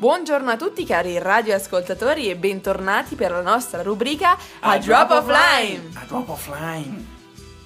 Buongiorno a tutti cari radioascoltatori e bentornati per la nostra rubrica A, Drop of Lime. A Drop of Lime.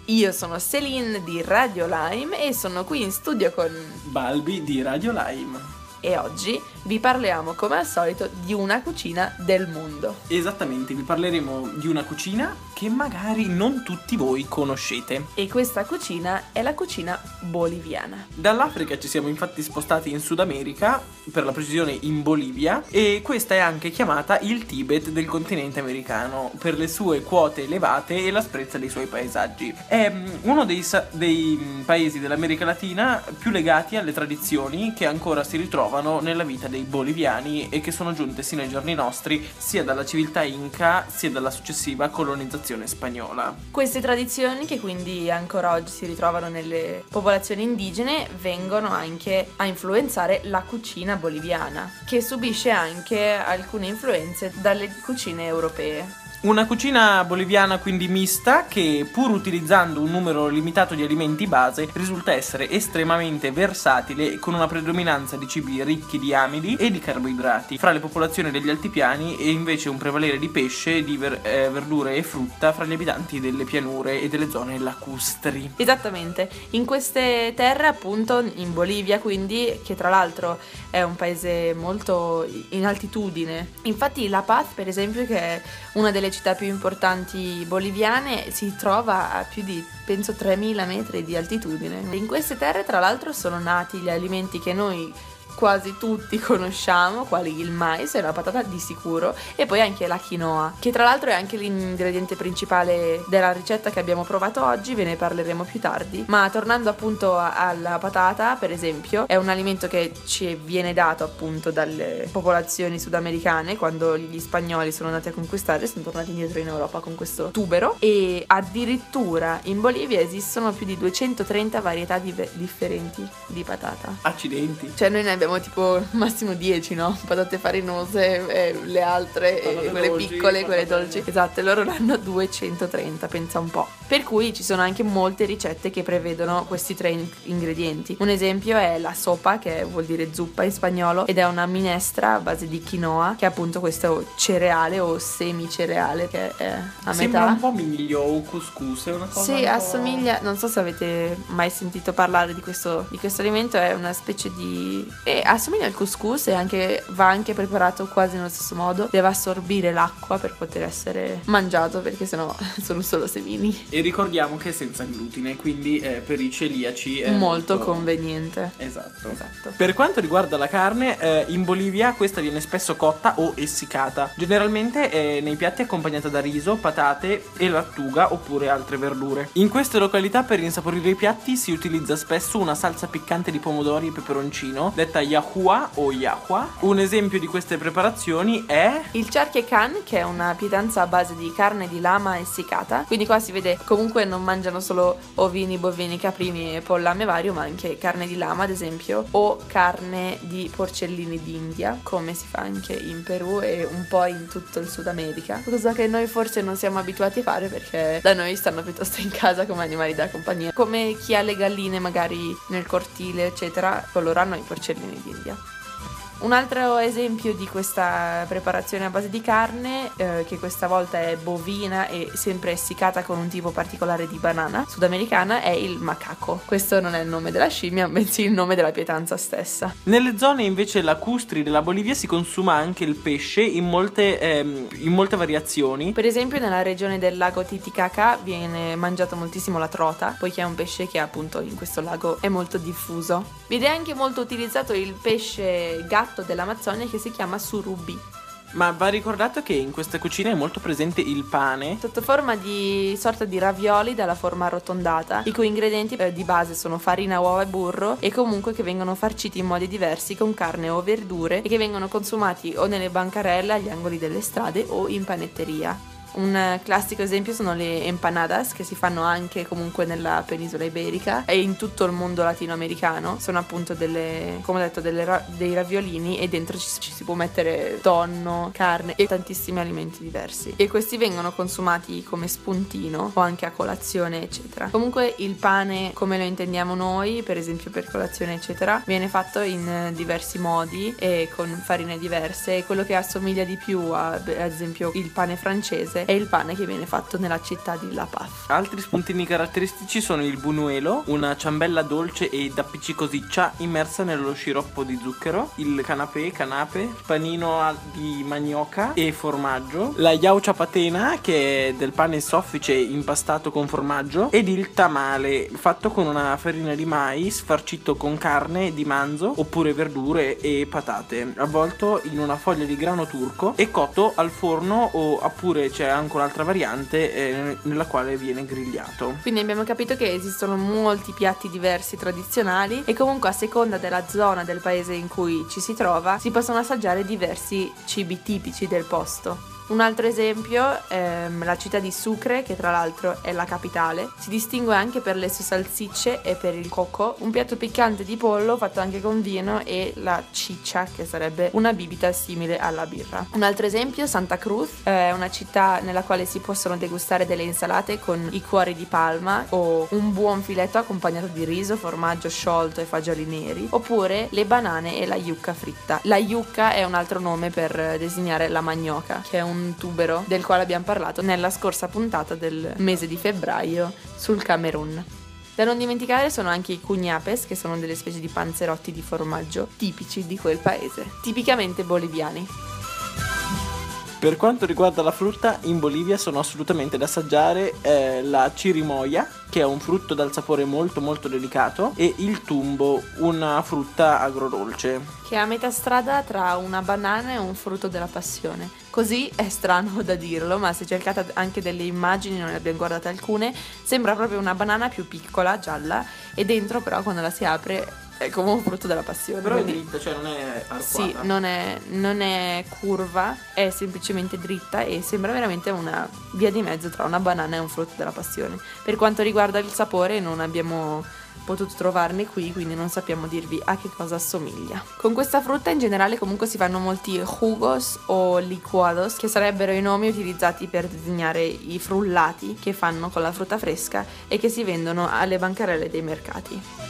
Io sono Celine di Radio Lime e sono qui in studio con Balbi di Radio Lime. E oggi vi parliamo come al solito di una cucina del mondo. Esattamente, vi parleremo di una cucina che magari non tutti voi conoscete. E questa cucina è la cucina boliviana. Dall'Africa ci siamo infatti spostati in Sud America, per la precisione in Bolivia, e questa è anche chiamata il Tibet del continente americano, per le sue quote elevate e l'asprezza dei suoi paesaggi. È mm, uno dei, dei, mm, paesi dell'America Latina più legati alle tradizioni che ancora si ritrovano nella vita dei boliviani e che sono giunte sino ai giorni nostri sia dalla civiltà inca sia dalla successiva colonizzazione spagnola. Queste tradizioni, che quindi ancora oggi si ritrovano nelle popolazioni indigene, vengono anche a influenzare la cucina boliviana, che subisce anche alcune influenze dalle cucine europee. Una cucina boliviana quindi mista che pur utilizzando un numero limitato di alimenti base risulta essere estremamente versatile con una predominanza di cibi ricchi di amidi e di carboidrati fra le popolazioni degli altipiani e invece un prevalere di pesce, di ver- eh, verdure e frutta fra gli abitanti delle pianure e delle zone lacustri. Esattamente, in queste terre appunto in Bolivia quindi, che tra l'altro è un paese molto in altitudine. Infatti La Paz per esempio che è una delle città più importanti boliviane si trova a più di penso 3000 metri di altitudine. In queste terre tra l'altro sono nati gli alimenti che noi quasi tutti conosciamo, quali il mais e la patata di sicuro, e poi anche la quinoa, che tra l'altro è anche l'ingrediente principale della ricetta che abbiamo provato oggi, ve ne parleremo più tardi. Ma tornando appunto alla patata, per esempio, è un alimento che ci viene dato appunto dalle popolazioni sudamericane quando gli spagnoli sono andati a conquistare, sono tornati indietro in Europa con questo tubero e addirittura in Bolivia esistono più di 230 varietà dive- differenti di patata. Accidenti. Cioè noi ne abbiamo tipo massimo 10, no? Patate farinose e le altre, e Patate quelle dolci, piccole, quelle dolci. Esatto, e loro ne hanno 230, pensa un po'. Per cui ci sono anche molte ricette che prevedono questi tre in- ingredienti. Un esempio è la sopa, che vuol dire zuppa in spagnolo, ed è una minestra a base di quinoa, che è appunto questo cereale o semicereale che è a Sembra metà. un po' miglio o couscous, è una cosa Sì, assomiglia, non so se avete mai sentito parlare di questo, di questo alimento, è una specie di... eh, assomiglia al couscous e anche, va anche preparato quasi nello stesso modo, deve assorbire l'acqua per poter essere mangiato perché sennò sono solo semini. E ricordiamo che è senza glutine, quindi eh, per i celiaci è Molto conveniente. Esatto. Esatto. Per quanto riguarda la carne, eh, in Bolivia questa viene spesso cotta o essiccata. Generalmente è nei piatti accompagnata da riso, patate e lattuga oppure altre verdure. In queste località per insaporire i piatti si utilizza spesso una salsa piccante di pomodori e peperoncino, detta yahua o yahua. Un esempio di queste preparazioni è Il charque can, che è una pietanza a base di carne di lama essiccata, quindi qua si vede comunque non mangiano solo ovini, bovini, caprini e pollame vario, ma anche carne di lama ad esempio, o carne di porcellini d'India, come si fa anche in Perù e un po' in tutto il Sud America, cosa che noi forse non siamo abituati a fare perché da noi stanno piuttosto in casa come animali da compagnia, come chi ha le galline magari nel cortile eccetera, hanno i porcellini d'India. Un altro esempio di questa preparazione a base di carne, eh, che questa volta è bovina e sempre essiccata con un tipo particolare di banana sudamericana, è il macaco. Questo non è il nome della scimmia, bensì il nome della pietanza stessa. Nelle zone invece lacustri della Bolivia si consuma anche il pesce in molte, ehm, in molte variazioni. Per esempio nella regione del lago Titicaca viene mangiato moltissimo la trota, poiché è un pesce che appunto in questo lago è molto diffuso. Viene anche molto utilizzato il pesce gatto dell'Amazzonia che si chiama surubi. Ma va ricordato che in questa cucina è molto presente il pane. Sotto forma di sorta di ravioli dalla forma arrotondata, i cui ingredienti eh, di base sono farina, uova e burro e comunque che vengono farciti in modi diversi con carne o verdure e che vengono consumati o nelle bancarelle agli angoli delle strade o in panetteria. Un classico esempio sono le empanadas che si fanno anche comunque nella penisola iberica e in tutto il mondo latinoamericano. Sono appunto delle, come ho detto, ra- dei raviolini e dentro ci, ci, si può mettere tonno, carne e tantissimi alimenti diversi. E questi vengono consumati come spuntino o anche a colazione, eccetera. Comunque il pane, come lo intendiamo noi, per esempio per colazione, eccetera, viene fatto in diversi modi e con farine diverse. Quello che assomiglia di più a, ad esempio, il pane francese è il pane che viene fatto nella città di La Paz. Altri spuntini caratteristici sono il bunuelo, una ciambella dolce e appiccicosiccia immersa nello sciroppo di zucchero, il canapé, canape, panino di manioca e formaggio, la yaucia patena che è del pane soffice impastato con formaggio ed il tamale fatto con una farina di mais farcito con carne di manzo oppure verdure e patate, avvolto in una foglia di grano turco e cotto al forno o oppure c'è anche un'altra variante eh, nella quale viene grigliato. Quindi abbiamo capito che esistono molti piatti diversi tradizionali e comunque a seconda della zona del paese in cui ci si trova si possono assaggiare diversi cibi tipici del posto. Un altro esempio è ehm, la città di Sucre, che tra l'altro è la capitale. Si distingue anche per le sue salsicce e per il coco, un piatto piccante di pollo fatto anche con vino e la ciccia, che sarebbe una bibita simile alla birra. Un altro esempio, Santa Cruz, è una città nella quale si possono degustare delle insalate con i cuori di palma o un buon filetto accompagnato di riso, formaggio sciolto e fagioli neri, oppure le banane e la yucca fritta. La yucca è un altro nome per designare la magnoca, che è un un tubero del quale abbiamo parlato nella scorsa puntata del mese di febbraio sul Camerun. Da non dimenticare sono anche i cugnapes, che sono delle specie di panzerotti di formaggio tipici di quel paese, tipicamente boliviani. Per quanto riguarda la frutta, in Bolivia sono assolutamente da assaggiare eh, la cirimoia, che è un frutto dal sapore molto molto delicato, e il tumbo, una frutta agrodolce. Che è a metà strada tra una banana e un frutto della passione. Così è strano da dirlo, ma se cercate anche delle immagini, non ne abbiamo guardate alcune, sembra proprio una banana più piccola, gialla, e dentro però quando la si apre è come un frutto della passione. Però quindi... è dritta, cioè non è arcuata. Sì, non è, non è, curva, è semplicemente dritta e sembra veramente una via di mezzo tra una banana e un frutto della passione. Per quanto riguarda il sapore non abbiamo potuto trovarne qui, quindi non sappiamo dirvi a che cosa assomiglia. Con questa frutta in generale comunque si fanno molti jugos o liquados, che sarebbero i nomi utilizzati per designare i frullati che fanno con la frutta fresca e che si vendono alle bancarelle dei mercati.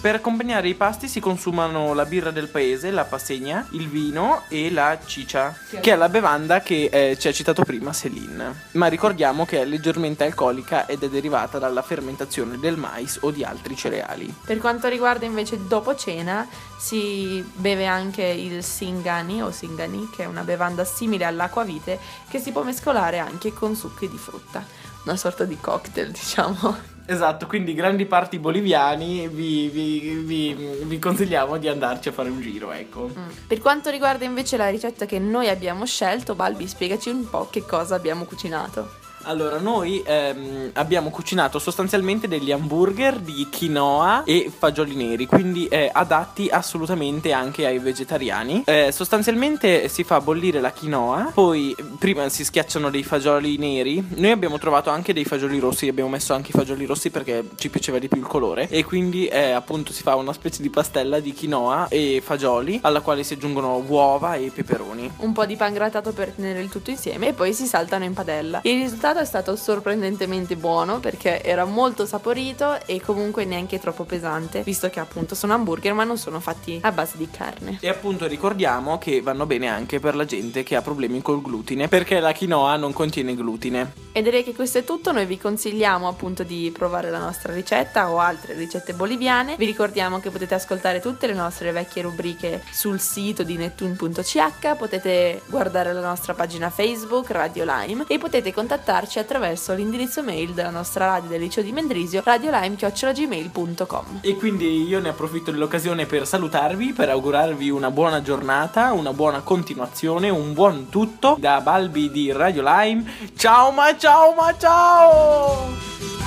Per accompagnare i pasti si consumano la birra del paese, la passegna, il vino e la ciccia, che è la bevanda che eh, ci ha citato prima Céline. Ma ricordiamo che è leggermente alcolica ed è derivata dalla fermentazione del mais o di altri cereali. Per quanto riguarda invece dopo cena, si beve anche il singani o singani, che è una bevanda simile all'acquavite che si può mescolare anche con succhi di frutta. Una sorta di cocktail, diciamo. Esatto, quindi grandi parti boliviani vi, vi, vi, vi, consigliamo di andarci a fare un giro, ecco. Mm. Per quanto riguarda invece la ricetta che noi abbiamo scelto, Balbi, spiegaci un po' che cosa abbiamo cucinato. Allora, noi ehm, abbiamo cucinato sostanzialmente degli hamburger di quinoa e fagioli neri, quindi eh, adatti assolutamente anche ai vegetariani. Eh, sostanzialmente si fa bollire la quinoa, poi prima si schiacciano dei fagioli neri. Noi abbiamo trovato anche dei fagioli rossi, abbiamo messo anche i fagioli rossi perché ci piaceva di più il colore. E quindi eh, appunto si fa una specie di pastella di quinoa e fagioli, alla quale si aggiungono uova e peperoni. Un po' di pan grattato per tenere il tutto insieme e poi si saltano in padella. Il risultato è stato sorprendentemente buono perché era molto saporito e comunque neanche troppo pesante, visto che appunto sono hamburger ma non sono fatti a base di carne. E appunto ricordiamo che vanno bene anche per la gente che ha problemi col glutine, perché la quinoa non contiene glutine. E direi che questo è tutto, noi vi consigliamo appunto di provare la nostra ricetta o altre ricette boliviane. Vi ricordiamo che potete ascoltare tutte le nostre vecchie rubriche sul sito di nettune.ch, potete guardare la nostra pagina Facebook Radio Lime e potete contattarci contattarci attraverso l'indirizzo mail della nostra radio del liceo di Mendrisio, radiolime.gmail.com. E quindi io ne approfitto dell'occasione per salutarvi, per augurarvi una buona giornata, una buona continuazione, un buon tutto da Balbi di Radio Lime. Ciao ma ciao ma ciao!